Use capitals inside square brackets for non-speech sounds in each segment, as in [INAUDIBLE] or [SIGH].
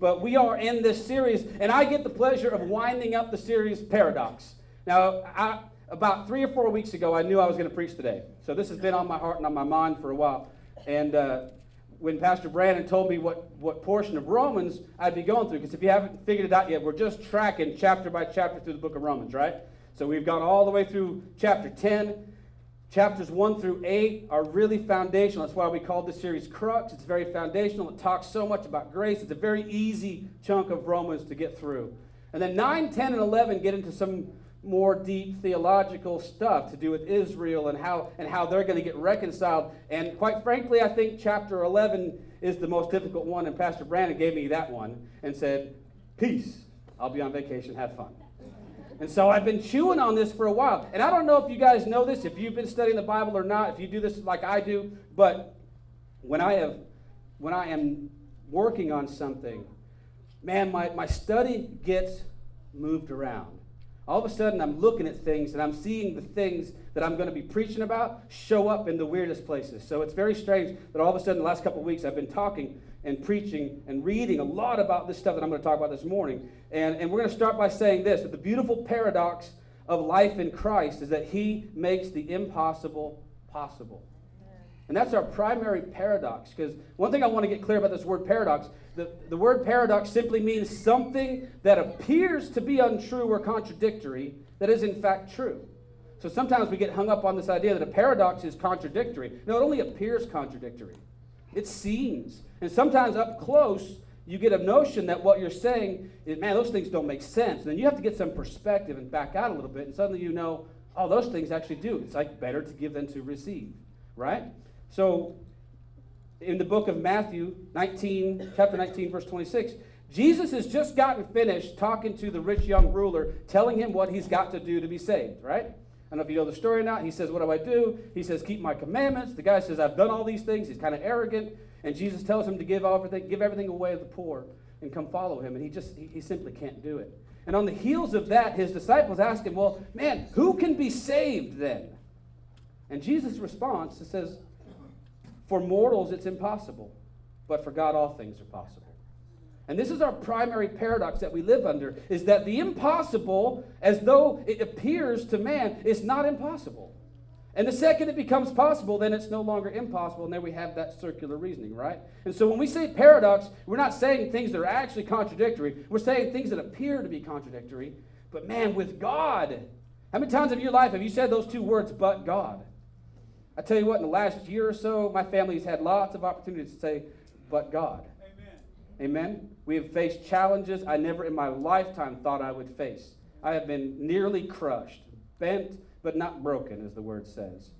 but we are in this series, and I get the pleasure of winding up the series Paradox. Now, I, about three or four weeks ago, I knew I was going to preach today. So this has been on my heart and on my mind for a while. And uh, when Pastor Brandon told me what, what portion of Romans I'd be going through, because if you haven't figured it out yet, we're just tracking chapter by chapter through the book of Romans, right? So we've gone all the way through chapter 10. Chapters 1 through 8 are really foundational. That's why we called this series Crux. It's very foundational. It talks so much about grace. It's a very easy chunk of Romans to get through. And then 9, 10, and 11 get into some more deep theological stuff to do with Israel and how, and how they're going to get reconciled. And quite frankly, I think chapter 11 is the most difficult one. And Pastor Brandon gave me that one and said, Peace. I'll be on vacation. Have fun. And so I've been chewing on this for a while. And I don't know if you guys know this, if you've been studying the Bible or not, if you do this like I do, but when I have when I am working on something, man, my, my study gets moved around all of a sudden I'm looking at things and I'm seeing the things that I'm going to be preaching about show up in the weirdest places. So it's very strange that all of a sudden the last couple of weeks I've been talking and preaching and reading a lot about this stuff that I'm going to talk about this morning. And, and we're going to start by saying this that the beautiful paradox of life in Christ is that He makes the impossible possible. And that's our primary paradox. Because one thing I want to get clear about this word paradox the, the word paradox simply means something that appears to be untrue or contradictory that is in fact true. So sometimes we get hung up on this idea that a paradox is contradictory. No, it only appears contradictory. It seems. And sometimes up close, you get a notion that what you're saying is, man, those things don't make sense. And then you have to get some perspective and back out a little bit, and suddenly you know, oh, those things actually do. It's like better to give than to receive, right? So in the book of Matthew 19, chapter 19, verse 26, Jesus has just gotten finished talking to the rich young ruler, telling him what he's got to do to be saved, right? I don't know if you know the story or not. He says, What do I do? He says, Keep my commandments. The guy says, I've done all these things. He's kind of arrogant. And Jesus tells him to give everything, give everything away to the poor and come follow him. And he just, he, he simply can't do it. And on the heels of that, his disciples ask him, Well, man, who can be saved then? And Jesus' response says, for mortals, it's impossible, but for God, all things are possible. And this is our primary paradox that we live under is that the impossible, as though it appears to man, is not impossible. And the second it becomes possible, then it's no longer impossible, and then we have that circular reasoning, right? And so when we say paradox, we're not saying things that are actually contradictory. We're saying things that appear to be contradictory. But man, with God, how many times in your life have you said those two words, but God? I tell you what, in the last year or so, my family's had lots of opportunities to say, but God. Amen. We have faced challenges I never in my lifetime thought I would face. I have been nearly crushed, bent, but not broken, as the word says.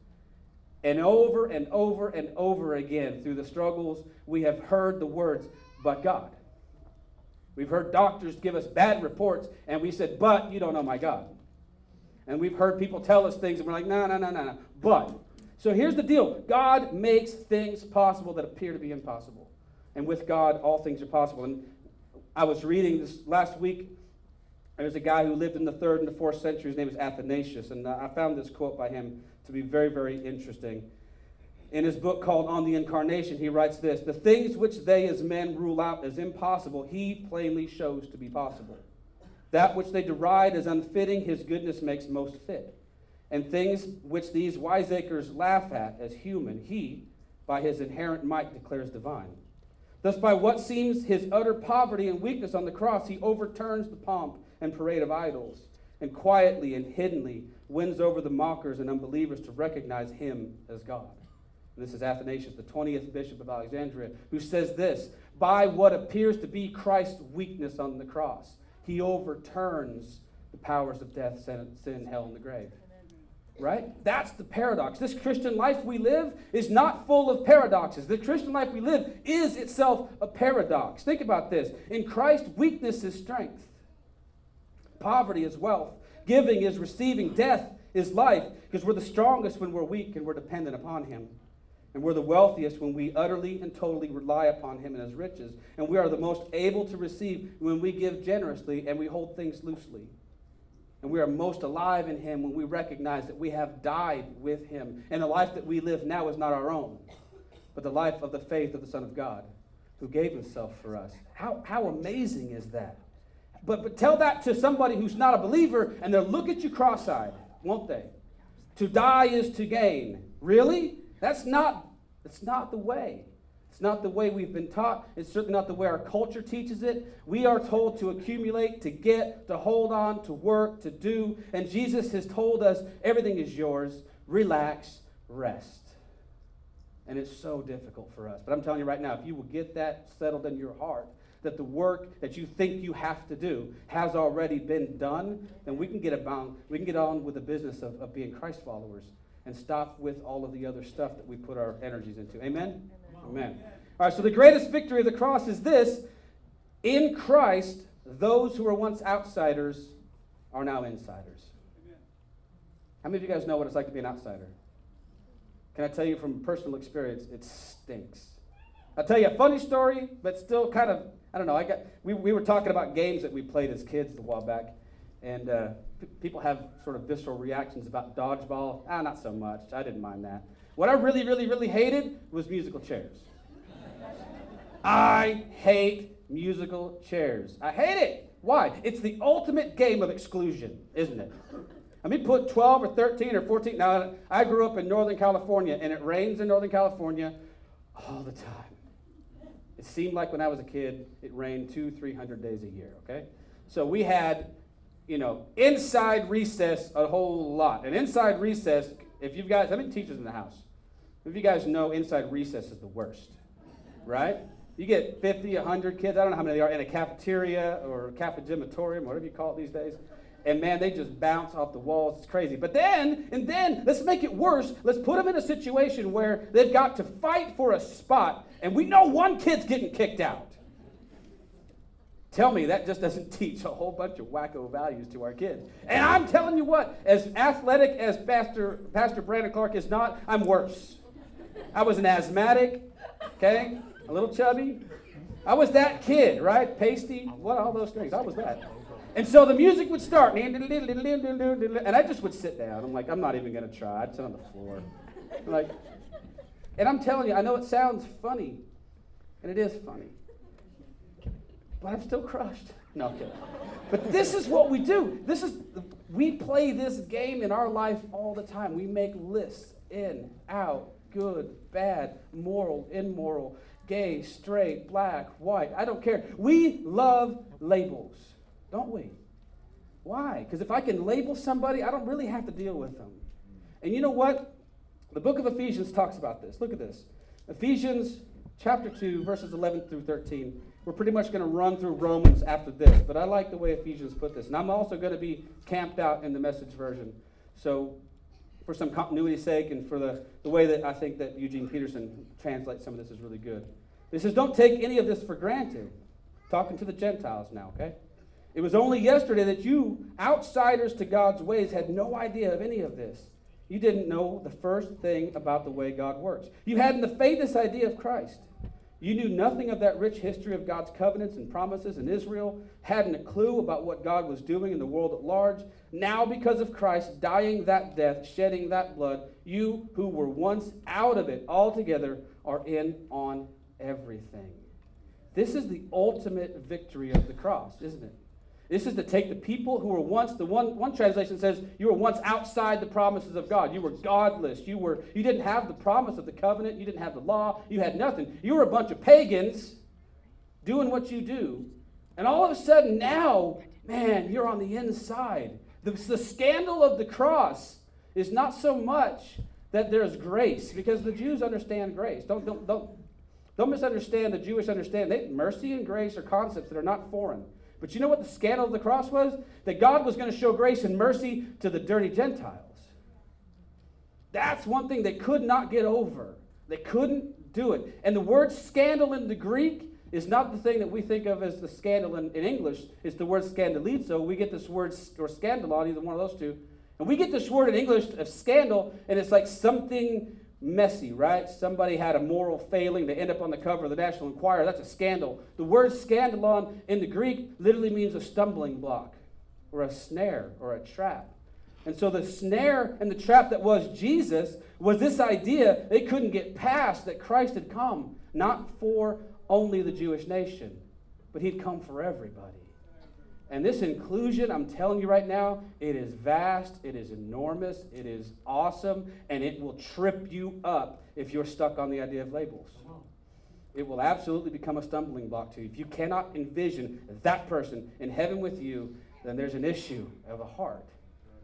And over and over and over again, through the struggles, we have heard the words, but God. We've heard doctors give us bad reports, and we said, but you don't know my God. And we've heard people tell us things, and we're like, no, no, no, no, no. But so here's the deal God makes things possible that appear to be impossible. And with God, all things are possible. And I was reading this last week. There's a guy who lived in the third and the fourth century. His name is Athanasius. And uh, I found this quote by him to be very, very interesting. In his book called On the Incarnation, he writes this The things which they as men rule out as impossible, he plainly shows to be possible. That which they deride as unfitting, his goodness makes most fit and things which these wiseacres laugh at as human, he, by his inherent might, declares divine. Thus, by what seems his utter poverty and weakness on the cross, he overturns the pomp and parade of idols, and quietly and hiddenly wins over the mockers and unbelievers to recognize him as God. And this is Athanasius, the 20th bishop of Alexandria, who says this By what appears to be Christ's weakness on the cross, he overturns the powers of death, sin, hell, and the grave right? That's the paradox. This Christian life we live is not full of paradoxes. The Christian life we live is itself a paradox. Think about this. In Christ, weakness is strength, poverty is wealth, giving is receiving, death is life, because we're the strongest when we're weak and we're dependent upon Him. And we're the wealthiest when we utterly and totally rely upon Him and His riches. And we are the most able to receive when we give generously and we hold things loosely. And we are most alive in Him when we recognize that we have died with Him. And the life that we live now is not our own, but the life of the faith of the Son of God. who gave himself for us. How, how amazing is that? But, but tell that to somebody who's not a believer, and they'll look at you cross eyed, won't they? To die is to gain. Really? That's not, that's not the way. It's not the way we've been taught. It's certainly not the way our culture teaches it. We are told to accumulate, to get, to hold on, to work, to do. And Jesus has told us everything is yours. Relax, rest. And it's so difficult for us. But I'm telling you right now, if you will get that settled in your heart, that the work that you think you have to do has already been done, then we can get about, we can get on with the business of, of being Christ followers and stop with all of the other stuff that we put our energies into. Amen? Amen. All right, so the greatest victory of the cross is this in Christ, those who were once outsiders are now insiders. How many of you guys know what it's like to be an outsider? Can I tell you from personal experience, it stinks. I'll tell you a funny story, but still kind of, I don't know. I got, we, we were talking about games that we played as kids a while back, and uh, p- people have sort of visceral reactions about dodgeball. Ah, not so much. I didn't mind that. What I really, really, really hated was musical chairs. I hate musical chairs. I hate it. Why? It's the ultimate game of exclusion, isn't it? Let me put 12 or 13 or 14. Now, I grew up in Northern California, and it rains in Northern California all the time. It seemed like when I was a kid, it rained two, 300 days a year, okay? So we had, you know, inside recess a whole lot. And inside recess, if you've got, how many teachers in the house? If you guys know inside recess is the worst, right? You get 50, 100 kids, I don't know how many they are, in a cafeteria or cafegimatorium, whatever you call it these days. And man, they just bounce off the walls. It's crazy. But then, and then, let's make it worse. Let's put them in a situation where they've got to fight for a spot, and we know one kid's getting kicked out. Tell me that just doesn't [LAUGHS] teach a whole bunch of wacko values to our kids. And I'm telling you what, as athletic as Pastor, Pastor Brandon Clark is not, I'm worse. I was an asthmatic, okay, a little chubby. I was that kid, right? Pasty, what, all those things. I was that. And so the music would start, and I just would sit down. I'm like, I'm not even to try. I'd sit on the floor. I'm like, and I'm telling you, I know it sounds funny, and it is funny, but I'm still crushed. No, kidding. But this is what we do. This is we play this game in our life all the time. We make lists in, out, good, bad, moral, immoral, gay, straight, black, white. I don't care. We love labels, don't we? Why? Because if I can label somebody, I don't really have to deal with them. And you know what? The book of Ephesians talks about this. Look at this. Ephesians chapter 2, verses 11 through 13. We're pretty much going to run through Romans after this, but I like the way Ephesians put this. And I'm also going to be camped out in the message version. So for some continuity's sake and for the, the way that I think that Eugene Peterson translates some of this is really good. He says, Don't take any of this for granted. Talking to the Gentiles now, okay? It was only yesterday that you, outsiders to God's ways, had no idea of any of this. You didn't know the first thing about the way God works. You hadn't the faintest idea of Christ. You knew nothing of that rich history of God's covenants and promises in Israel, hadn't a clue about what God was doing in the world at large. Now, because of Christ dying that death, shedding that blood, you who were once out of it altogether are in on everything. This is the ultimate victory of the cross, isn't it? This is to take the people who were once, the one, one translation says, you were once outside the promises of God. You were godless. You, were, you didn't have the promise of the covenant. You didn't have the law. You had nothing. You were a bunch of pagans doing what you do. And all of a sudden, now, man, you're on the inside. The, the scandal of the cross is not so much that there's grace, because the Jews understand grace. Don't, don't, don't, don't misunderstand the Jewish understanding. mercy and grace are concepts that are not foreign. But you know what the scandal of the cross was? That God was going to show grace and mercy to the dirty Gentiles. That's one thing they could not get over. They couldn't do it. And the word scandal in the Greek is not the thing that we think of as the scandal in, in English. It's the word scandalizo. We get this word, or scandalon, either one of those two. And we get this word in English of scandal, and it's like something messy, right? Somebody had a moral failing. They end up on the cover of the National Enquirer. That's a scandal. The word scandalon in the Greek literally means a stumbling block or a snare or a trap. And so the snare and the trap that was Jesus was this idea they couldn't get past that Christ had come not for only the Jewish nation, but he'd come for everybody. And this inclusion, I'm telling you right now, it is vast, it is enormous, it is awesome, and it will trip you up if you're stuck on the idea of labels. It will absolutely become a stumbling block to you. If you cannot envision that person in heaven with you, then there's an issue of a heart.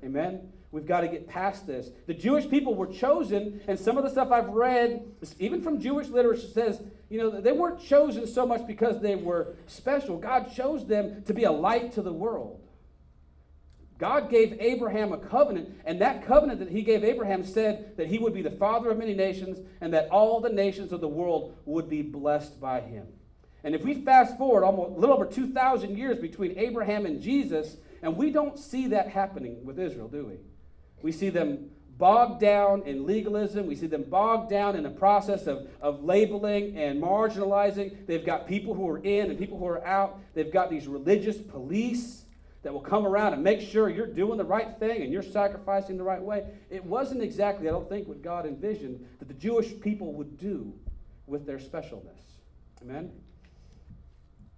Amen? We've got to get past this. The Jewish people were chosen, and some of the stuff I've read, even from Jewish literature, says, you know, they weren't chosen so much because they were special. God chose them to be a light to the world. God gave Abraham a covenant, and that covenant that he gave Abraham said that he would be the father of many nations and that all the nations of the world would be blessed by him. And if we fast forward almost a little over 2,000 years between Abraham and Jesus, and we don't see that happening with Israel, do we? We see them bogged down in legalism. We see them bogged down in a process of, of labeling and marginalizing. They've got people who are in and people who are out. They've got these religious police that will come around and make sure you're doing the right thing and you're sacrificing the right way. It wasn't exactly, I don't think, what God envisioned that the Jewish people would do with their specialness. Amen?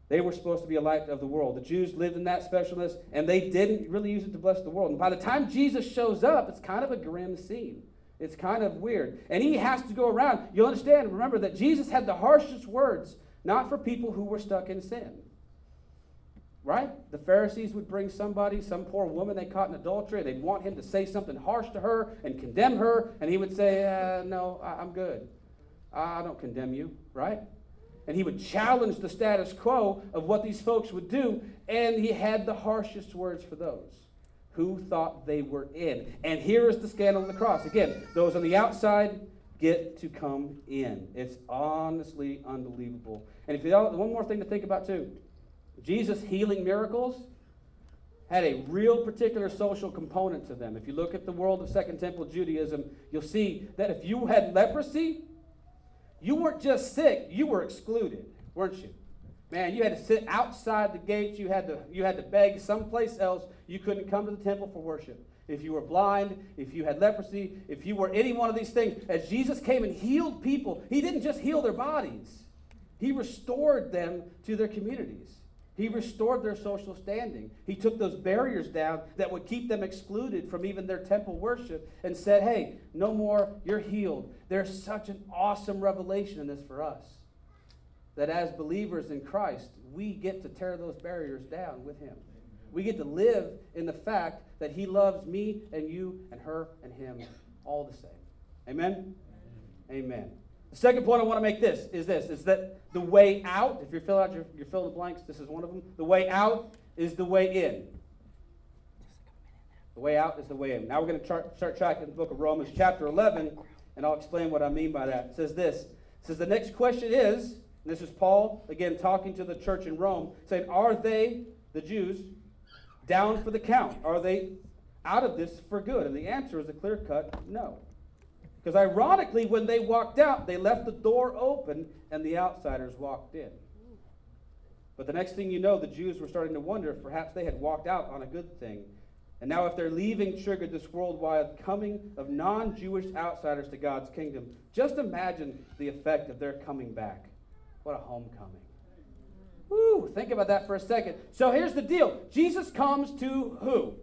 They were supposed to be a light of the world. The Jews lived in that specialness, and they didn't really use it to bless the world. And by the time Jesus shows up, it's kind of a grim scene. It's kind of weird. And he has to go around. You'll understand, remember, that Jesus had the harshest words, not for people who were stuck in sin. Right? The Pharisees would bring somebody, some poor woman they caught in adultery. They'd want him to say something harsh to her and condemn her. And he would say, uh, No, I'm good. I don't condemn you. Right? And he would challenge the status quo of what these folks would do, and he had the harshest words for those who thought they were in. And here is the scandal of the cross. Again, those on the outside get to come in. It's honestly unbelievable. And if you one more thing to think about too, Jesus healing miracles had a real particular social component to them. If you look at the world of Second Temple Judaism, you'll see that if you had leprosy, you weren't just sick, you were excluded, weren't you? Man, you had to sit outside the gates. You had to, you had to beg someplace else. You couldn't come to the temple for worship. If you were blind, if you had leprosy, if you were any one of these things, as Jesus came and healed people, he didn't just heal their bodies, he restored them to their communities. He restored their social standing. He took those barriers down that would keep them excluded from even their temple worship and said, hey, no more, you're healed. There's such an awesome revelation in this for us that as believers in Christ, we get to tear those barriers down with Him. We get to live in the fact that He loves me and you and her and him all the same. Amen? Amen. Amen. The second point I want to make this is this is that the way out, if you're filling out your, your fill in the blanks, this is one of them. The way out is the way in. The way out is the way in. Now we're going to start, start tracking the book of Romans, chapter 11, and I'll explain what I mean by that. It says this. It says the next question is, this is Paul, again, talking to the church in Rome, saying, Are they, the Jews, down for the count? Are they out of this for good? And the answer is a clear cut no. Because ironically, when they walked out, they left the door open and the outsiders walked in. But the next thing you know, the Jews were starting to wonder if perhaps they had walked out on a good thing. And now, if their leaving triggered this worldwide coming of non Jewish outsiders to God's kingdom, just imagine the effect of their coming back. What a homecoming. Woo, think about that for a second. So here's the deal Jesus comes to who?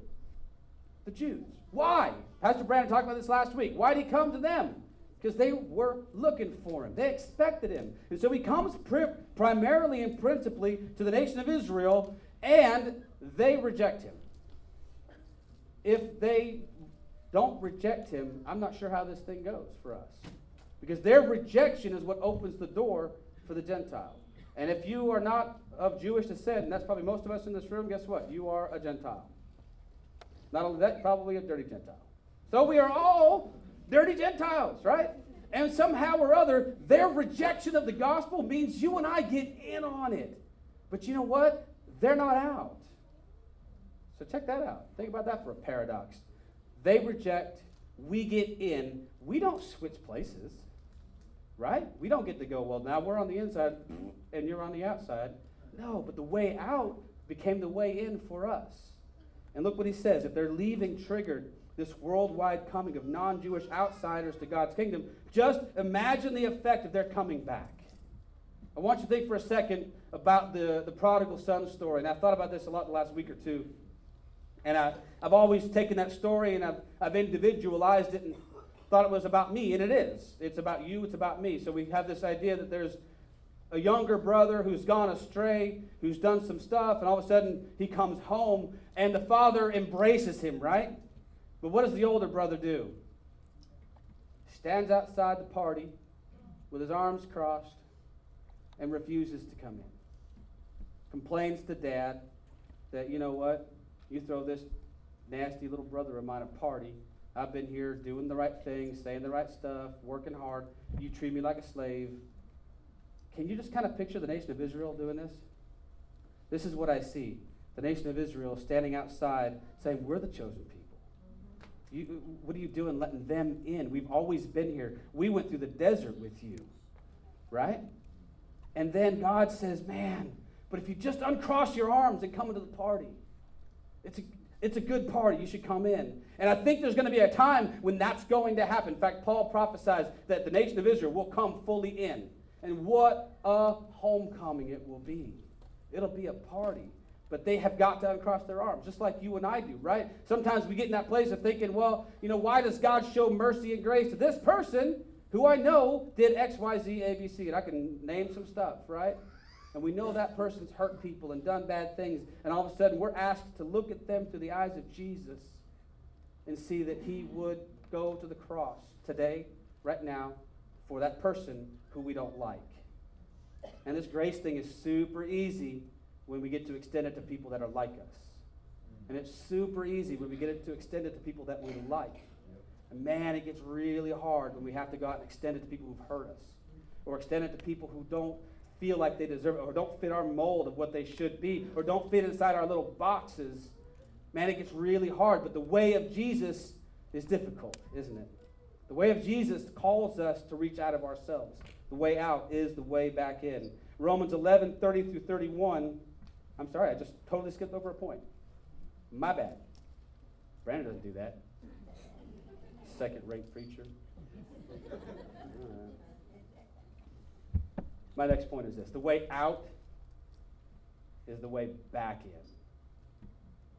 The Jews. Why? Pastor Brandon talked about this last week. Why did he come to them? Because they were looking for him. They expected him. And so he comes pri- primarily and principally to the nation of Israel, and they reject him. If they don't reject him, I'm not sure how this thing goes for us. Because their rejection is what opens the door for the Gentile. And if you are not of Jewish descent, and that's probably most of us in this room, guess what? You are a Gentile. Not only that, probably a dirty Gentile. So we are all dirty Gentiles, right? And somehow or other, their rejection of the gospel means you and I get in on it. But you know what? They're not out. So check that out. Think about that for a paradox. They reject, we get in. We don't switch places, right? We don't get to go, well, now we're on the inside and you're on the outside. No, but the way out became the way in for us. And look what he says. If they're leaving triggered this worldwide coming of non Jewish outsiders to God's kingdom, just imagine the effect of their coming back. I want you to think for a second about the, the prodigal son story. And I've thought about this a lot the last week or two. And I, I've always taken that story and I've, I've individualized it and thought it was about me, and it is. It's about you, it's about me. So we have this idea that there's a younger brother who's gone astray, who's done some stuff, and all of a sudden he comes home and the father embraces him, right? But what does the older brother do? Stands outside the party with his arms crossed and refuses to come in. Complains to dad that, you know what, you throw this nasty little brother of mine a party. I've been here doing the right thing, saying the right stuff, working hard. You treat me like a slave. Can you just kind of picture the nation of Israel doing this? This is what I see. The nation of Israel standing outside saying, We're the chosen people. You, what are you doing letting them in? We've always been here. We went through the desert with you, right? And then God says, Man, but if you just uncross your arms and come into the party, it's a, it's a good party. You should come in. And I think there's going to be a time when that's going to happen. In fact, Paul prophesies that the nation of Israel will come fully in. And what a homecoming it will be. It'll be a party. But they have got to uncross their arms, just like you and I do, right? Sometimes we get in that place of thinking, well, you know, why does God show mercy and grace to this person who I know did X, Y, Z, A, B, C? And I can name some stuff, right? and we know that person's hurt people and done bad things, and all of a sudden we're asked to look at them through the eyes of Jesus and see that he would go to the cross today, right now, for that person who we don't like. And this grace thing is super easy when we get to extend it to people that are like us. Mm-hmm. And it's super easy when we get it to extend it to people that we like. And man, it gets really hard when we have to go out and extend it to people who've hurt us. Or extend it to people who don't feel like they deserve it or don't fit our mold of what they should be or don't fit inside our little boxes, man, it gets really hard. But the way of Jesus is difficult, isn't it? The way of Jesus calls us to reach out of ourselves. The way out is the way back in. Romans 11, 30 through 31. I'm sorry, I just totally skipped over a point. My bad. Brandon doesn't do that. Second rate preacher. My next point is this the way out is the way back in.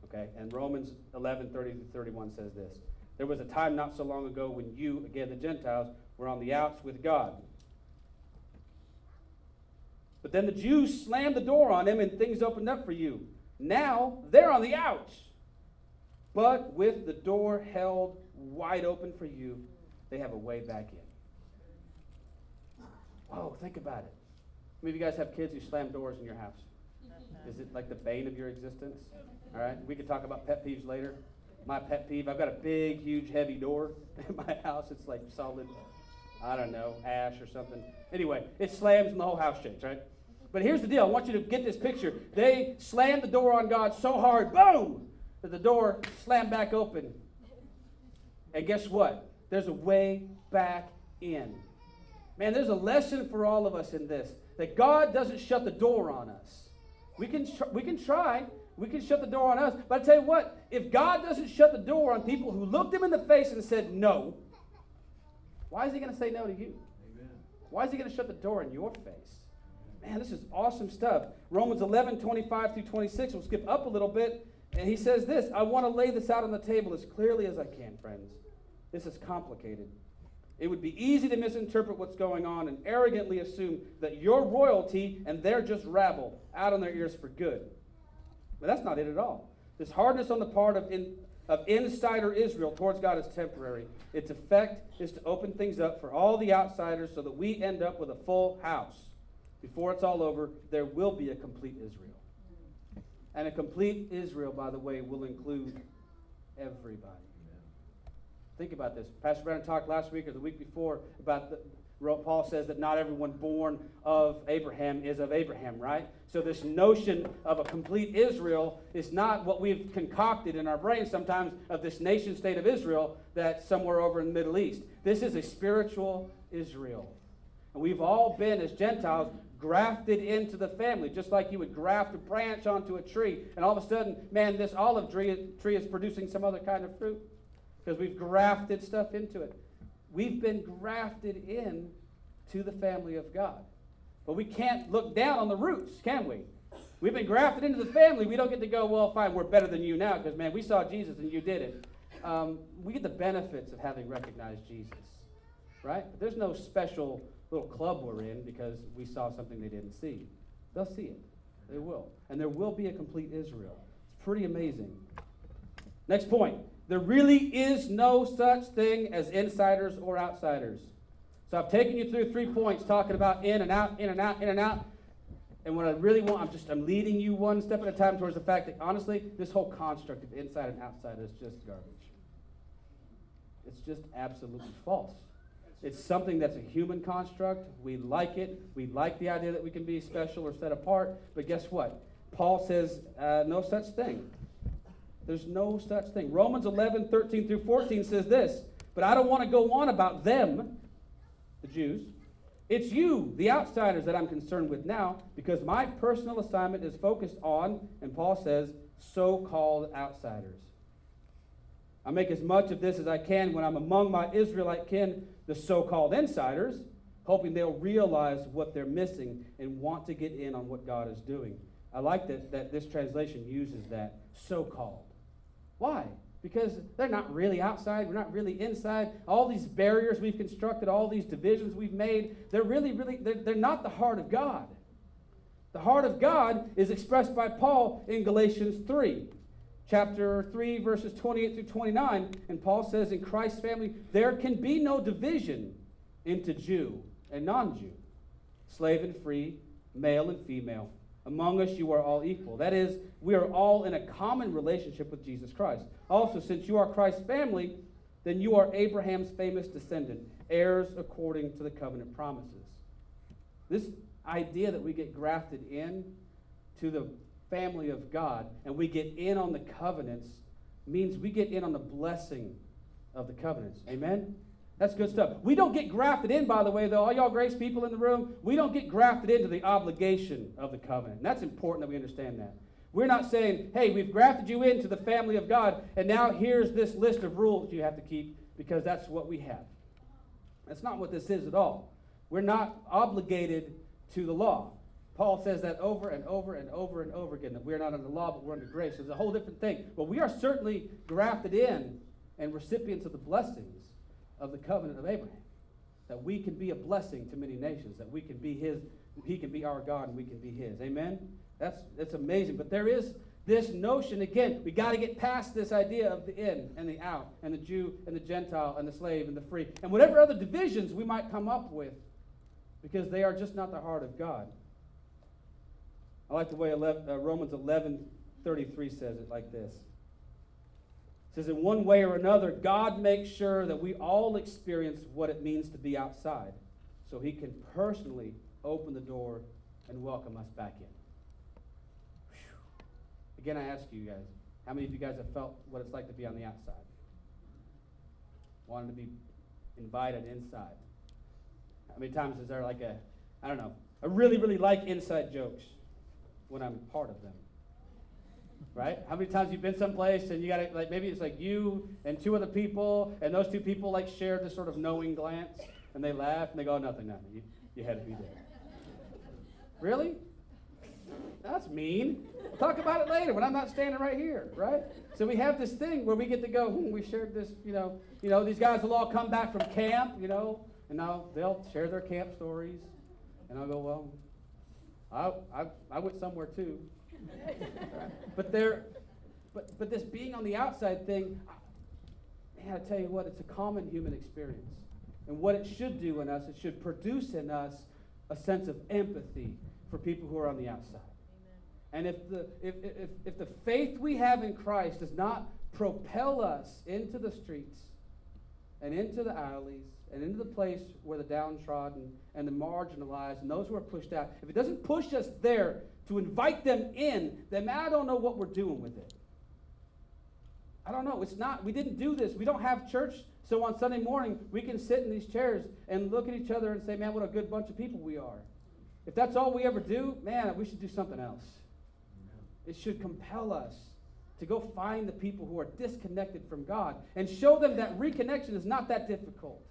Okay? And Romans 11 30 to 31 says this There was a time not so long ago when you, again the Gentiles, were on the outs with God. But then the Jews slammed the door on him and things opened up for you. Now they're on the outs. But with the door held wide open for you, they have a way back in. Oh, think about it many of you guys have kids who slam doors in your house? Is it like the bane of your existence? All right, we could talk about pet peeves later. My pet peeve, I've got a big, huge, heavy door [LAUGHS] in my house. It's like solid, I don't know, ash or something. Anyway, it slams and the whole house shakes, right? But here's the deal. I want you to get this picture. They slammed the door on God so hard, boom, that the door slammed back open. And guess what? There's a way back in. Man, there's a lesson for all of us in this that God doesn't shut the door on us. We can, tr- we can try, we can shut the door on us, but I tell you what, if God doesn't shut the door on people who looked him in the face and said no, why is he going to say no to you? Amen. Why is he going to shut the door in your face? Man, this is awesome stuff. Romans 11, 25 through 26. We'll skip up a little bit. And he says this I want to lay this out on the table as clearly as I can, friends. This is complicated. It would be easy to misinterpret what's going on and arrogantly assume that you're royalty and they're just rabble out on their ears for good. But that's not it at all. This hardness on the part of, in, of insider Israel towards God is temporary. Its effect is to open things up for all the outsiders so that we end up with a full house. Before it's all over, there will be a complete Israel. And a complete Israel, by the way, will include everybody. Think about this. Pastor Brandon talked last week or the week before about the, Paul says that not everyone born of Abraham is of Abraham, right? So, this notion of a complete Israel is not what we've concocted in our brains sometimes of this nation state of Israel that's somewhere over in the Middle East. This is a spiritual Israel. And we've all been, as Gentiles, grafted into the family, just like you would graft a branch onto a tree. And all of a sudden, man, this olive tree, tree is producing some other kind of fruit because we've grafted stuff into it. We've been grafted in to the family of God. But we can't look down on the roots, can we? We've been grafted into the family. We don't get to go, well, fine, we're better than you now because, man, we saw Jesus and you did it. Um, we get the benefits of having recognized Jesus, right? There's no special little club we're in because we saw something they didn't see. They'll see it. They will. And there will be a complete Israel. It's pretty amazing. Next point. There really is no such thing as insiders or outsiders. So I've taken you through three points talking about in and out, in and out, in and out. And what I really want, I'm just I'm leading you one step at a time towards the fact that honestly, this whole construct of inside and outside is just garbage. It's just absolutely false. It's something that's a human construct. We like it. We like the idea that we can be special or set apart. But guess what? Paul says uh, no such thing. There's no such thing. Romans 11, 13 through 14 says this, but I don't want to go on about them, the Jews. It's you, the outsiders, that I'm concerned with now, because my personal assignment is focused on, and Paul says, so called outsiders. I make as much of this as I can when I'm among my Israelite kin, the so called insiders, hoping they'll realize what they're missing and want to get in on what God is doing. I like that, that this translation uses that so called. Why? Because they're not really outside, we're not really inside. All these barriers we've constructed, all these divisions we've made, they're really, really, they're, they're not the heart of God. The heart of God is expressed by Paul in Galatians 3 chapter 3, verses 28 through 29. And Paul says, In Christ's family, there can be no division into Jew and non Jew, slave and free, male and female. Among us, you are all equal. That is, we are all in a common relationship with Jesus Christ. Also, since you are Christ's family, then you are Abraham's famous descendant, heirs according to the covenant promises. This idea that we get grafted in to the family of God and we get in on the covenants means we get in on the blessing of the covenants. Amen? That's good stuff. We don't get grafted in, by the way, though. All y'all grace people in the room, we don't get grafted into the obligation of the covenant. And that's important that we understand that. We're not saying, hey, we've grafted you into the family of God, and now here's this list of rules you have to keep because that's what we have. That's not what this is at all. We're not obligated to the law. Paul says that over and over and over and over again that we're not under law, but we're under grace. It's a whole different thing. But we are certainly grafted in and recipients of the blessings of the covenant of Abraham. That we can be a blessing to many nations, that we can be his, he can be our God and we can be his. Amen? That's, that's amazing. But there is this notion, again, we got to get past this idea of the in and the out, and the Jew and the Gentile, and the slave and the free, and whatever other divisions we might come up with, because they are just not the heart of God. I like the way 11, uh, Romans 11 33 says it like this. It says, in one way or another, God makes sure that we all experience what it means to be outside so he can personally open the door and welcome us back in. Whew. Again, I ask you guys, how many of you guys have felt what it's like to be on the outside? Wanted to be invited inside? How many times is there like a, I don't know, I really, really like inside jokes when I'm part of them. Right? How many times you've been someplace and you got to, like, maybe it's like you and two other people, and those two people, like, share this sort of knowing glance, and they laugh, and they go, nothing, nothing. You, you had to be there. really? That's mean. We'll talk about it later when I'm not standing right here, right? So we have this thing where we get to go, hmm, we shared this, you know, you know, these guys will all come back from camp, you know, and now they'll share their camp stories. And I'll go, well, I, I, I went somewhere too. but there, but, but this being on the outside thing, man, I tell you what, it's a common human experience. And what it should do in us, it should produce in us a sense of empathy for people who are on the outside. Amen. And if the, if, if, if the faith we have in Christ does not propel us into the streets and into the alleys and into the place where the downtrodden and the marginalized and those who are pushed out, if it doesn't push us there to invite them in, then I don't know what we're doing with it. I don't know. It's not, we didn't do this. We don't have church. So on Sunday morning, we can sit in these chairs and look at each other and say, man, what a good bunch of people we are. If that's all we ever do, man, we should do something else. It should compel us to go find the people who are disconnected from God and show them that reconnection is not that difficult.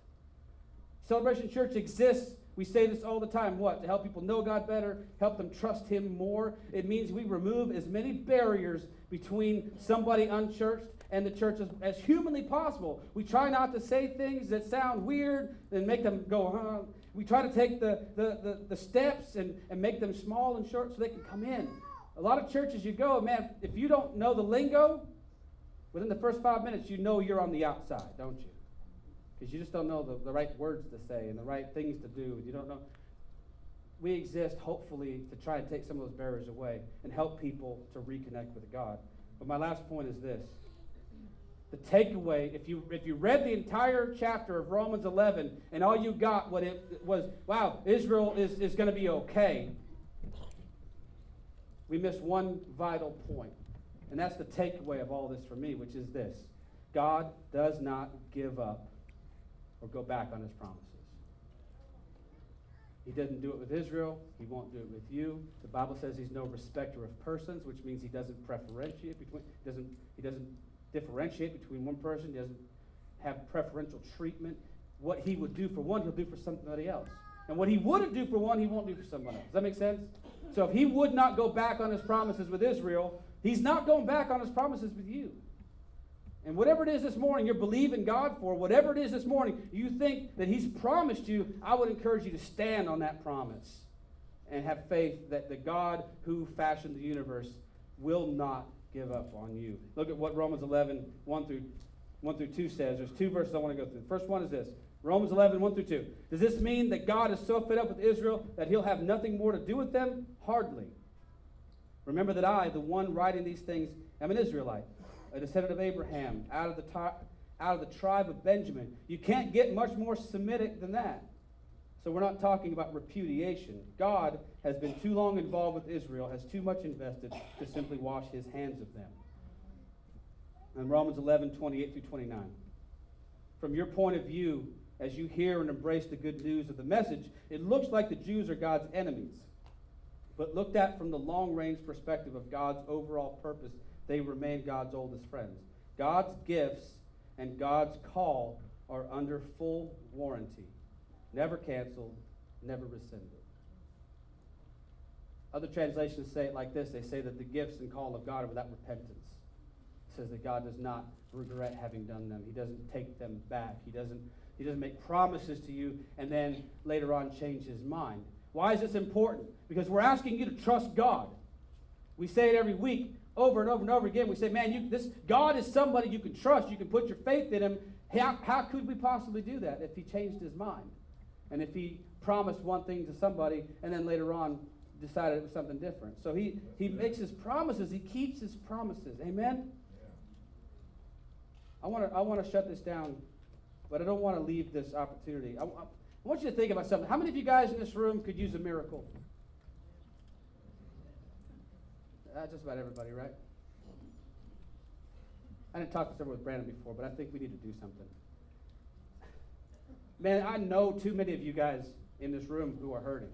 Celebration Church exists We say this all the time. What? To help people know God better, help them trust Him more. It means we remove as many barriers between somebody unchurched and the church as, as humanly possible. We try not to say things that sound weird and make them go, huh? We try to take the, the, the, the steps and, and make them small and short so they can come in. A lot of churches you go, man, if you don't know the lingo, within the first five minutes, you know you're on the outside, don't you? Because you just don't know the, the right words to say and the right things to do. You don't know. We exist, hopefully, to try and take some of those barriers away and help people to reconnect with God. But my last point is this the takeaway, if you if you read the entire chapter of Romans 11 and all you got what it was, wow, Israel is, is going to be okay. We miss one vital. And that's the takeaway of all this for me, which is this. God does not give up or go back on his promises. He doesn't do it with Israel. He won't do it with you. The Bible says he's no respecter of persons, which means he doesn't preferentiate between doesn't he doesn't differentiate between one person. He doesn't have preferential treatment. What he would do for one, he'll do for somebody else. And what he wouldn't do for one, he won't do for someone else. Does that make sense? So if he would not go back on his promises with Israel, he's not going back on his promises with you. And whatever it is this morning you're believing God for, whatever it is this morning you think that He's promised you, I would encourage you to stand on that promise and have faith that the God who fashioned the universe will not give up on you. Look at what Romans 11, 1 through, 1 through 2 says. There's two verses I want to go through. The first one is this Romans 11, 1 through 2. Does this mean that God is so fed up with Israel that he'll have nothing more to do with them? Hardly. Remember that I, the one writing these things, am an Israelite, a descendant of Abraham, out of the, out of the tribe of Benjamin. You can't get much more Semitic than that. So we're not talking about repudiation. God has been too long involved with Israel, has too much invested to simply wash his hands of them. And Romans 11, 28 through 29. From your point of view, as you hear and embrace the good news of the message, it looks like the Jews are God's enemies. But looked at from the long range perspective of God's overall purpose, they remain God's oldest friends. God's gifts and God's call are under full warranty never canceled, never rescinded. Other translations say it like this they say that the gifts and call of God are without repentance. It says that God does not regret having done them, He doesn't take them back, He doesn't, he doesn't make promises to you and then later on change His mind. Why is this important? Because we're asking you to trust God. We say it every week over and over and over again. We say, man, you, this God is somebody you can trust. You can put your faith in him. How, how could we possibly do that if he changed his mind? And if he promised one thing to somebody and then later on decided it was something different. So he, he makes his promises, he keeps his promises. Amen? I want to I wanna shut this down, but I don't want to leave this opportunity. I, I want you to think about something. How many of you guys in this room could use a miracle? Uh, just about everybody, right? I didn't talk this over with Brandon before, but I think we need to do something. Man, I know too many of you guys in this room who are hurting.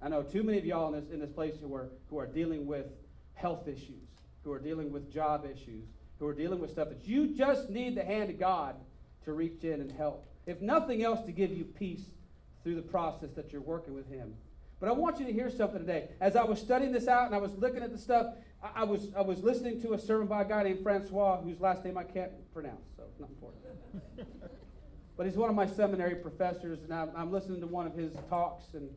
I know too many of y'all in this, in this place who are, who are dealing with health issues, who are dealing with job issues, who are dealing with stuff that you just need the hand of God to reach in and help. If nothing else, to give you peace through the process that you're working with Him. But I want you to hear something today. As I was studying this out and I was looking at the stuff, I, I was, I was listening to a sermon by a guy named Francois, whose last name I can't pronounce, so it's not important. [LAUGHS] but he's one of my seminary professors, and I'm, I'm listening to one of his talks, and,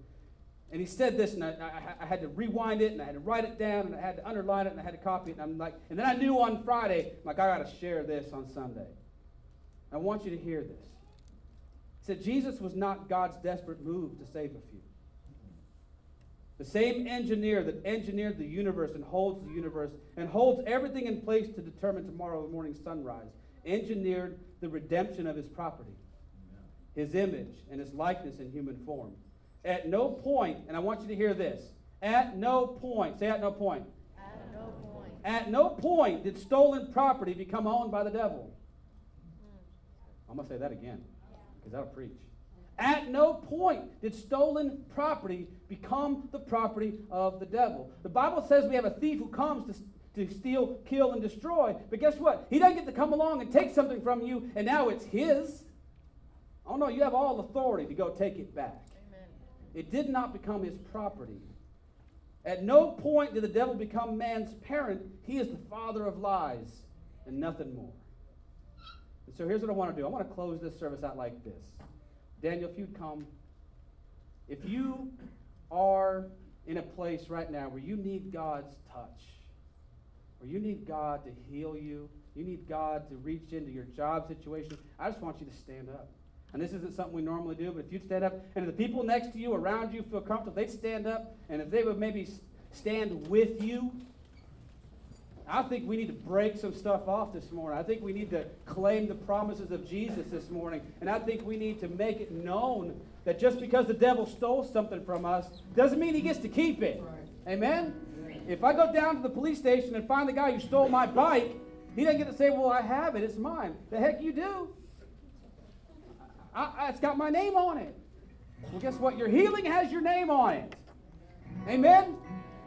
and he said this, and I, I, I, had to rewind it, and I had to write it down, and I had to underline it, and I had to copy it, and I'm like, and then I knew on Friday, I'm like, I got to share this on Sunday. I want you to hear this. He said, Jesus was not God's desperate move to save a few. The same engineer that engineered the universe and holds the universe and holds everything in place to determine tomorrow morning's sunrise engineered the redemption of his property his image and his likeness in human form. At no point, and I want you to hear this, at no point, say at no point. At no point. At no point did stolen property become owned by the devil. I'm going to say that again, because that'll preach. At no point did stolen property become the property of the devil. The Bible says we have a thief who comes to, to steal, kill, and destroy. But guess what? He doesn't get to come along and take something from you, and now it's his. Oh no, you have all authority to go take it back. Amen. it did not become his property. At no point did the devil become man's parent. He is the father of lies and nothing more. And so here's what I want to do I want to close this service out like this. Daniel, if you'd come. If you are in a place right now where you need God's touch, where you need God to heal you, you need God to reach into your job situation, I just want you to stand up. And this isn't something we normally do, but if you'd stand up, and if the people next to you, around you, feel comfortable, they'd stand up, and if they would maybe stand with you, I think we need to break some stuff off this morning. I think we need to claim the promises of Jesus this morning. And I think we need to make it known that just because the devil stole something from us doesn't mean he gets to keep it. Right. Amen? If I go down to the police station and find the guy who stole my bike, he doesn't get to say, Well, I have it, it's mine. The heck you do? I, I, it's got my name on it. Well, guess what? Your healing has your name on it. Amen?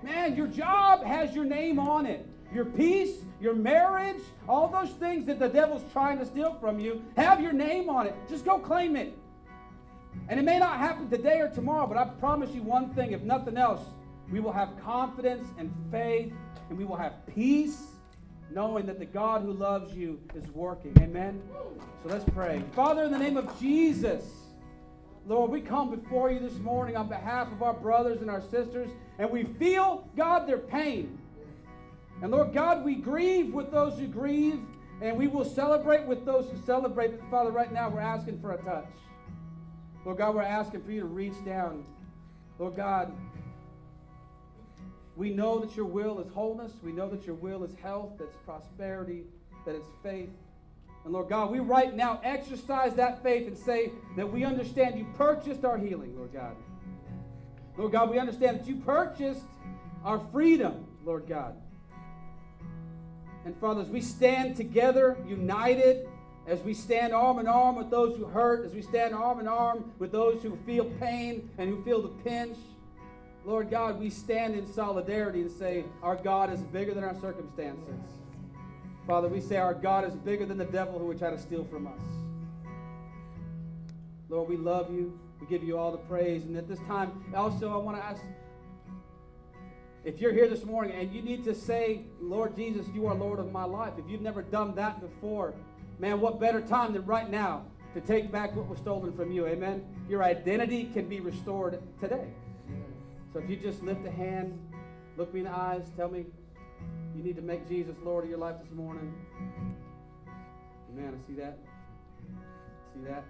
Man, your job has your name on it. Your peace, your marriage, all those things that the devil's trying to steal from you have your name on it. Just go claim it. And it may not happen today or tomorrow, but I promise you one thing if nothing else, we will have confidence and faith, and we will have peace, knowing that the God who loves you is working. Amen? So let's pray. Father, in the name of Jesus, Lord, we come before you this morning on behalf of our brothers and our sisters, and we feel, God, their pain. And Lord God, we grieve with those who grieve, and we will celebrate with those who celebrate. But Father, right now we're asking for a touch. Lord God, we're asking for you to reach down. Lord God, we know that your will is wholeness. We know that your will is health, that's prosperity, that it's faith. And Lord God, we right now exercise that faith and say that we understand you purchased our healing, Lord God. Lord God, we understand that you purchased our freedom, Lord God. And Father, as we stand together, united, as we stand arm in arm with those who hurt, as we stand arm in arm with those who feel pain and who feel the pinch, Lord God, we stand in solidarity and say, Our God is bigger than our circumstances. Father, we say our God is bigger than the devil who would try to steal from us. Lord, we love you. We give you all the praise. And at this time, also, I want to ask if you're here this morning and you need to say, Lord Jesus, you are Lord of my life, if you've never done that before, man, what better time than right now to take back what was stolen from you? Amen? Your identity can be restored today. So if you just lift a hand, look me in the eyes, tell me you need to make Jesus Lord of your life this morning. Amen. I see that. See that?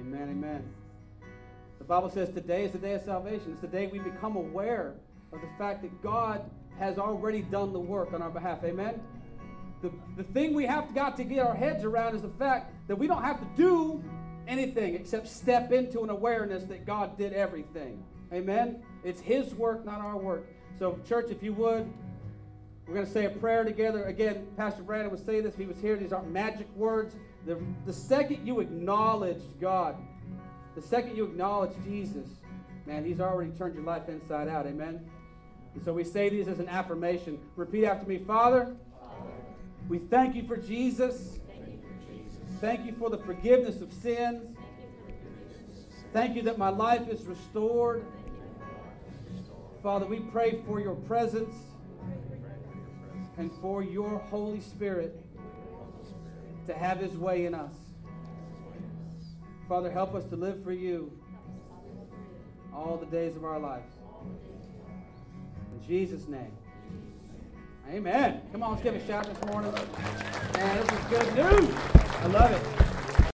Amen. Amen. The Bible says today is the day of salvation. It's the day we become aware of the fact that God has already done the work on our behalf. Amen? The, the thing we have got to get our heads around is the fact that we don't have to do anything except step into an awareness that God did everything. Amen? It's His work, not our work. So, church, if you would, we're going to say a prayer together. Again, Pastor Brandon would say this if he was here. These aren't magic words. The, the second you acknowledge God, the second you acknowledge Jesus, man, He's already turned your life inside out. Amen? And so we say these as an affirmation. Repeat after me Father, Father we thank you for Jesus. Thank you for, Jesus. Thank you for the forgiveness of sins. Thank you that my life is restored. Father, we pray for your presence and for your Holy Spirit to have his way in us. Father, help us to live for you all the days of our lives. Jesus' name. Amen. Come on, let's give a shout this morning. Man, this is good news. I love it.